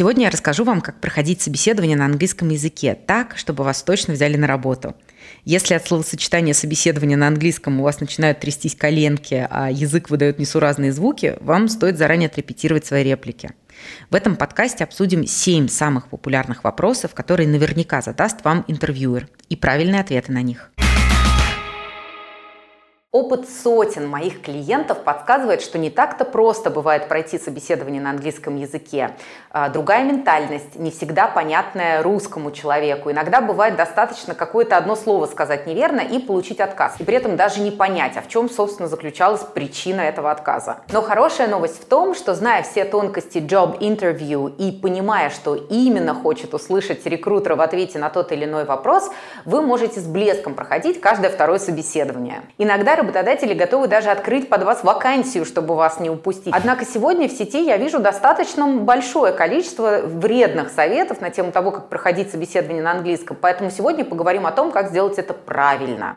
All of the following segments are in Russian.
Сегодня я расскажу вам, как проходить собеседование на английском языке так, чтобы вас точно взяли на работу. Если от словосочетания собеседования на английском у вас начинают трястись коленки, а язык выдает несуразные звуки, вам стоит заранее отрепетировать свои реплики. В этом подкасте обсудим 7 самых популярных вопросов, которые наверняка задаст вам интервьюер, и правильные ответы на них. Опыт сотен моих клиентов подсказывает, что не так-то просто бывает пройти собеседование на английском языке. А, другая ментальность, не всегда понятная русскому человеку. Иногда бывает достаточно какое-то одно слово сказать неверно и получить отказ. И при этом даже не понять, а в чем, собственно, заключалась причина этого отказа. Но хорошая новость в том, что зная все тонкости job interview и понимая, что именно хочет услышать рекрутер в ответе на тот или иной вопрос, вы можете с блеском проходить каждое второе собеседование. Иногда работодатели готовы даже открыть под вас вакансию, чтобы вас не упустить. Однако сегодня в сети я вижу достаточно большое количество вредных советов на тему того, как проходить собеседование на английском. Поэтому сегодня поговорим о том, как сделать это правильно.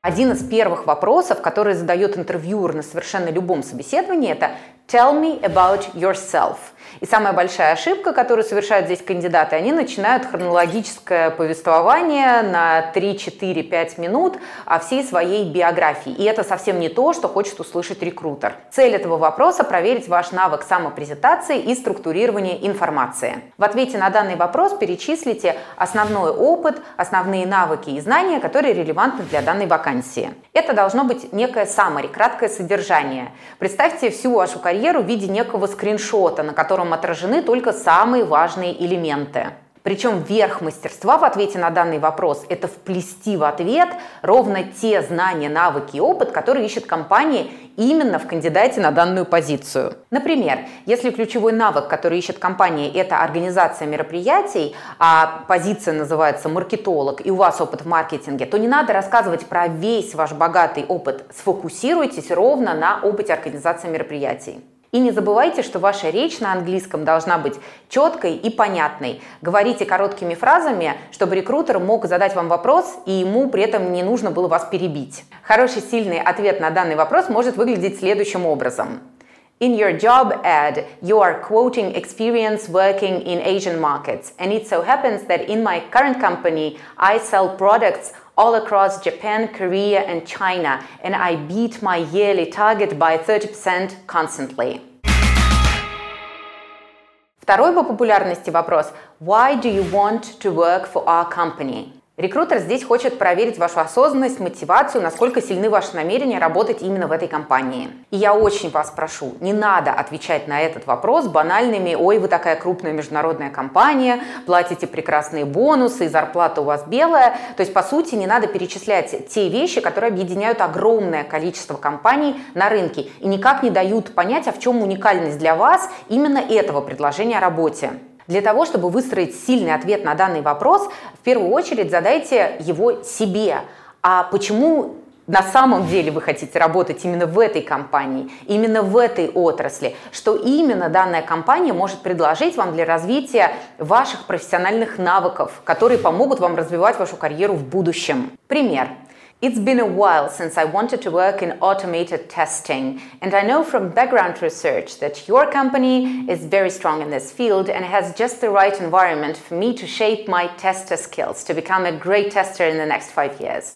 Один из первых вопросов, который задает интервьюер на совершенно любом собеседовании, это «Tell me about yourself». И самая большая ошибка, которую совершают здесь кандидаты, они начинают хронологическое повествование на 3, 4, 5 минут о всей своей биографии. И это совсем не то, что хочет услышать рекрутер. Цель этого вопроса – проверить ваш навык самопрезентации и структурирования информации. В ответе на данный вопрос перечислите основной опыт, основные навыки и знания, которые релевантны для данной вакансии. Это должно быть некое summary, краткое содержание. Представьте всю вашу карьеру в виде некого скриншота, на котором котором отражены только самые важные элементы. Причем верх мастерства в ответе на данный вопрос – это вплести в ответ ровно те знания, навыки и опыт, которые ищет компания именно в кандидате на данную позицию. Например, если ключевой навык, который ищет компания, это организация мероприятий, а позиция называется маркетолог, и у вас опыт в маркетинге, то не надо рассказывать про весь ваш богатый опыт. Сфокусируйтесь ровно на опыте организации мероприятий. И не забывайте, что ваша речь на английском должна быть четкой и понятной. Говорите короткими фразами, чтобы рекрутер мог задать вам вопрос, и ему при этом не нужно было вас перебить. Хороший сильный ответ на данный вопрос может выглядеть следующим образом. In your job ad, you are quoting experience working in Asian markets, and it so happens that in my current company, I sell products all across Japan, Korea, and China, and I beat my yearly target by 30% constantly. Второй по популярности вопрос Why do you want to work for our company? Рекрутер здесь хочет проверить вашу осознанность, мотивацию, насколько сильны ваши намерения работать именно в этой компании. И я очень вас прошу, не надо отвечать на этот вопрос банальными «Ой, вы такая крупная международная компания, платите прекрасные бонусы, зарплата у вас белая». То есть, по сути, не надо перечислять те вещи, которые объединяют огромное количество компаний на рынке и никак не дают понять, а в чем уникальность для вас именно этого предложения о работе. Для того, чтобы выстроить сильный ответ на данный вопрос, в первую очередь задайте его себе. А почему на самом деле вы хотите работать именно в этой компании, именно в этой отрасли, что именно данная компания может предложить вам для развития ваших профессиональных навыков, которые помогут вам развивать вашу карьеру в будущем. Пример. It's been a while since I wanted to work in automated testing, and I know from background research that your company is very strong in this field and has just the right environment for me to shape my tester skills to become a great tester in the next five years.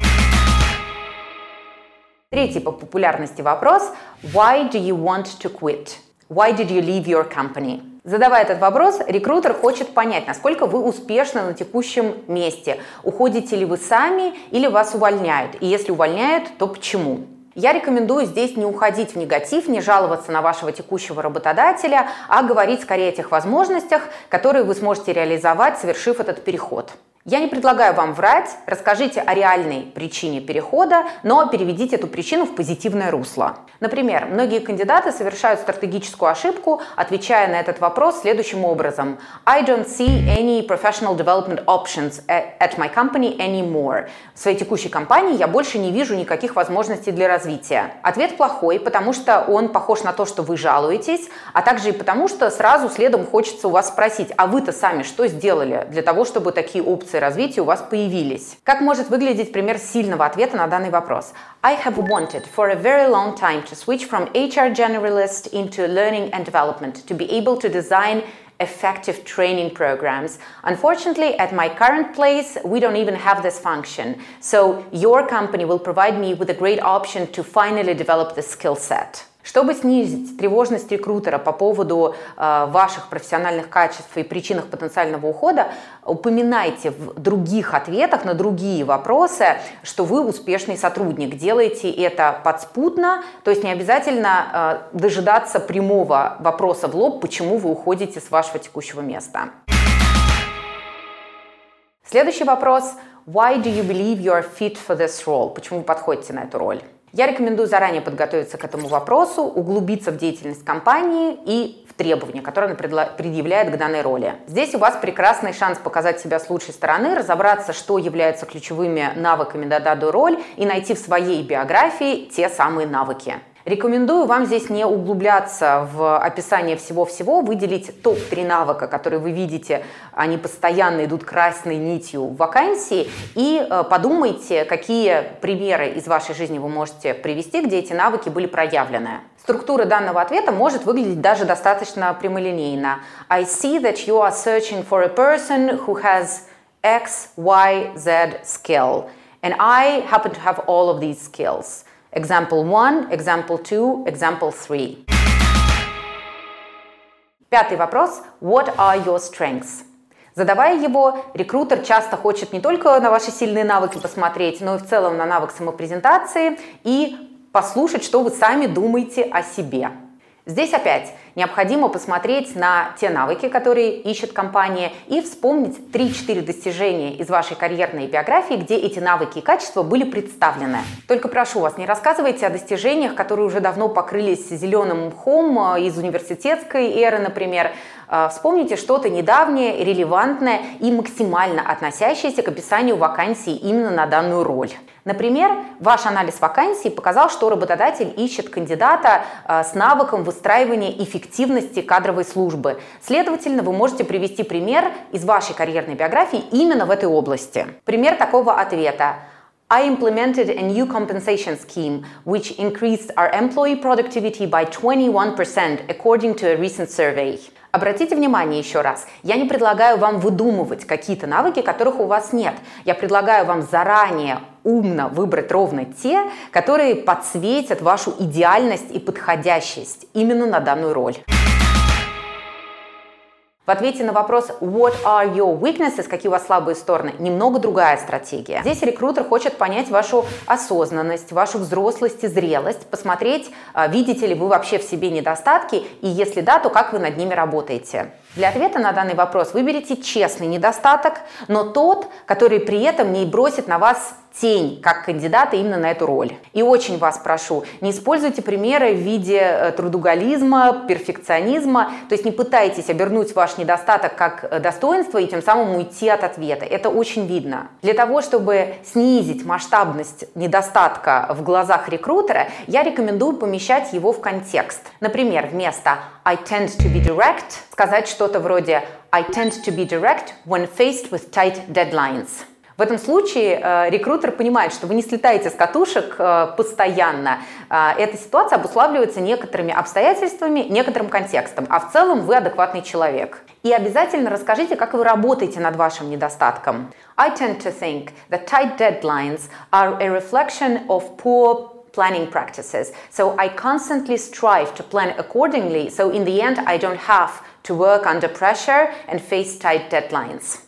Третий по популярности вопрос – Why do you want to quit? Why did you leave your company? Задавая этот вопрос, рекрутер хочет понять, насколько вы успешны на текущем месте. Уходите ли вы сами или вас увольняют? И если увольняют, то почему? Я рекомендую здесь не уходить в негатив, не жаловаться на вашего текущего работодателя, а говорить скорее о тех возможностях, которые вы сможете реализовать, совершив этот переход. Я не предлагаю вам врать, расскажите о реальной причине перехода, но переведите эту причину в позитивное русло. Например, многие кандидаты совершают стратегическую ошибку, отвечая на этот вопрос следующим образом. I don't see any professional development options at my company anymore. В своей текущей компании я больше не вижу никаких возможностей для развития. Ответ плохой, потому что он похож на то, что вы жалуетесь, а также и потому, что сразу следом хочется у вас спросить, а вы-то сами что сделали для того, чтобы такие опции опции развития у вас появились. Как может выглядеть пример сильного ответа на данный вопрос? I have wanted for a very long time to switch from HR generalist into learning and development to be able to design effective training programs. Unfortunately, at my current place, we don't even have this function. So your company will provide me with a great option to finally develop the skill set. Чтобы снизить тревожность рекрутера по поводу э, ваших профессиональных качеств и причинах потенциального ухода, упоминайте в других ответах на другие вопросы, что вы успешный сотрудник. Делайте это подспутно, то есть не обязательно э, дожидаться прямого вопроса в лоб, почему вы уходите с вашего текущего места. Следующий вопрос. Why do you believe you are fit for this role? Почему вы подходите на эту роль? Я рекомендую заранее подготовиться к этому вопросу, углубиться в деятельность компании и в требования, которые она предъявляет к данной роли. Здесь у вас прекрасный шанс показать себя с лучшей стороны, разобраться, что является ключевыми навыками на данную роль и найти в своей биографии те самые навыки. Рекомендую вам здесь не углубляться в описание всего-всего, выделить топ-3 навыка, которые вы видите, они постоянно идут красной нитью в вакансии, и э, подумайте, какие примеры из вашей жизни вы можете привести, где эти навыки были проявлены. Структура данного ответа может выглядеть даже достаточно прямолинейно. I see that you are searching for a person who has X, Y, Z skill. And I happen to have all of these skills. Example 1, example 2, example 3. Пятый вопрос. What are your strengths? Задавая его, рекрутер часто хочет не только на ваши сильные навыки посмотреть, но и в целом на навык самопрезентации и послушать, что вы сами думаете о себе. Здесь опять необходимо посмотреть на те навыки, которые ищет компания, и вспомнить 3-4 достижения из вашей карьерной биографии, где эти навыки и качества были представлены. Только прошу вас, не рассказывайте о достижениях, которые уже давно покрылись зеленым мхом э, из университетской эры, например, вспомните что-то недавнее, релевантное и максимально относящееся к описанию вакансии именно на данную роль. Например, ваш анализ вакансии показал, что работодатель ищет кандидата а, с навыком выстраивания эффективности кадровой службы. Следовательно, вы можете привести пример из вашей карьерной биографии именно в этой области. Пример такого ответа. I implemented a new compensation scheme which increased our employee productivity by 21% according to a recent survey. Обратите внимание еще раз, я не предлагаю вам выдумывать какие-то навыки, которых у вас нет. Я предлагаю вам заранее умно выбрать ровно те, которые подсветят вашу идеальность и подходящесть именно на данную роль. В ответе на вопрос «What are your weaknesses?» Какие у вас слабые стороны? Немного другая стратегия. Здесь рекрутер хочет понять вашу осознанность, вашу взрослость и зрелость, посмотреть, а, видите ли вы вообще в себе недостатки, и если да, то как вы над ними работаете. Для ответа на данный вопрос выберите честный недостаток, но тот, который при этом не бросит на вас тень как кандидата именно на эту роль. И очень вас прошу, не используйте примеры в виде э, трудоголизма, перфекционизма, то есть не пытайтесь обернуть ваш недостаток как э, достоинство и тем самым уйти от ответа. Это очень видно. Для того, чтобы снизить масштабность недостатка в глазах рекрутера, я рекомендую помещать его в контекст. Например, вместо I tend to be direct сказать что-то вроде I tend to be direct when faced with tight deadlines. В этом случае э, рекрутер понимает, что вы не слетаете с катушек э, постоянно. Э, эта ситуация обуславливается некоторыми обстоятельствами, некоторым контекстом, а в целом вы адекватный человек. И обязательно расскажите, как вы работаете над вашим недостатком. I tend to think that tight deadlines are a reflection of poor planning practices. So I constantly strive to plan accordingly, so in the end I don't have to work under pressure and face tight deadlines.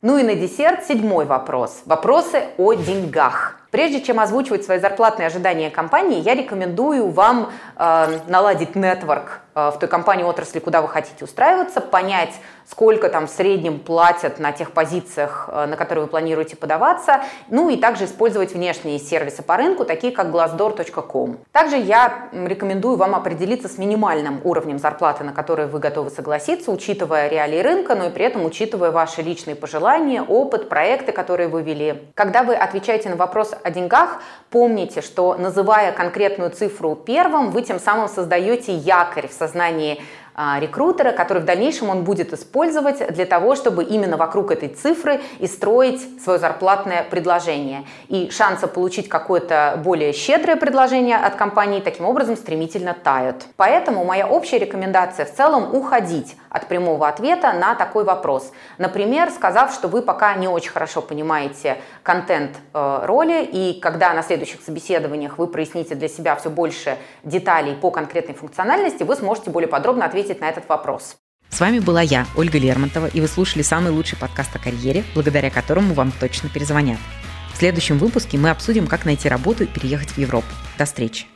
Ну и на десерт седьмой вопрос. Вопросы о деньгах. Прежде чем озвучивать свои зарплатные ожидания компании, я рекомендую вам э, наладить нетворк в той компании отрасли, куда вы хотите устраиваться, понять, сколько там в среднем платят на тех позициях, э, на которые вы планируете подаваться, ну и также использовать внешние сервисы по рынку, такие как glassdoor.com. Также я рекомендую вам определиться с минимальным уровнем зарплаты, на который вы готовы согласиться, учитывая реалии рынка, но и при этом учитывая ваши личные пожелания, опыт, проекты, которые вы вели. Когда вы отвечаете на вопрос о деньгах, помните, что называя конкретную цифру первым, вы тем самым создаете якорь в сознании рекрутера, который в дальнейшем он будет использовать для того, чтобы именно вокруг этой цифры и строить свое зарплатное предложение. И шансы получить какое-то более щедрое предложение от компании таким образом стремительно тают. Поэтому моя общая рекомендация в целом уходить от прямого ответа на такой вопрос. Например, сказав, что вы пока не очень хорошо понимаете контент э, роли, и когда на следующих собеседованиях вы проясните для себя все больше деталей по конкретной функциональности, вы сможете более подробно ответить ответить на этот вопрос. С вами была я, Ольга Лермонтова, и вы слушали самый лучший подкаст о карьере, благодаря которому вам точно перезвонят. В следующем выпуске мы обсудим, как найти работу и переехать в Европу. До встречи!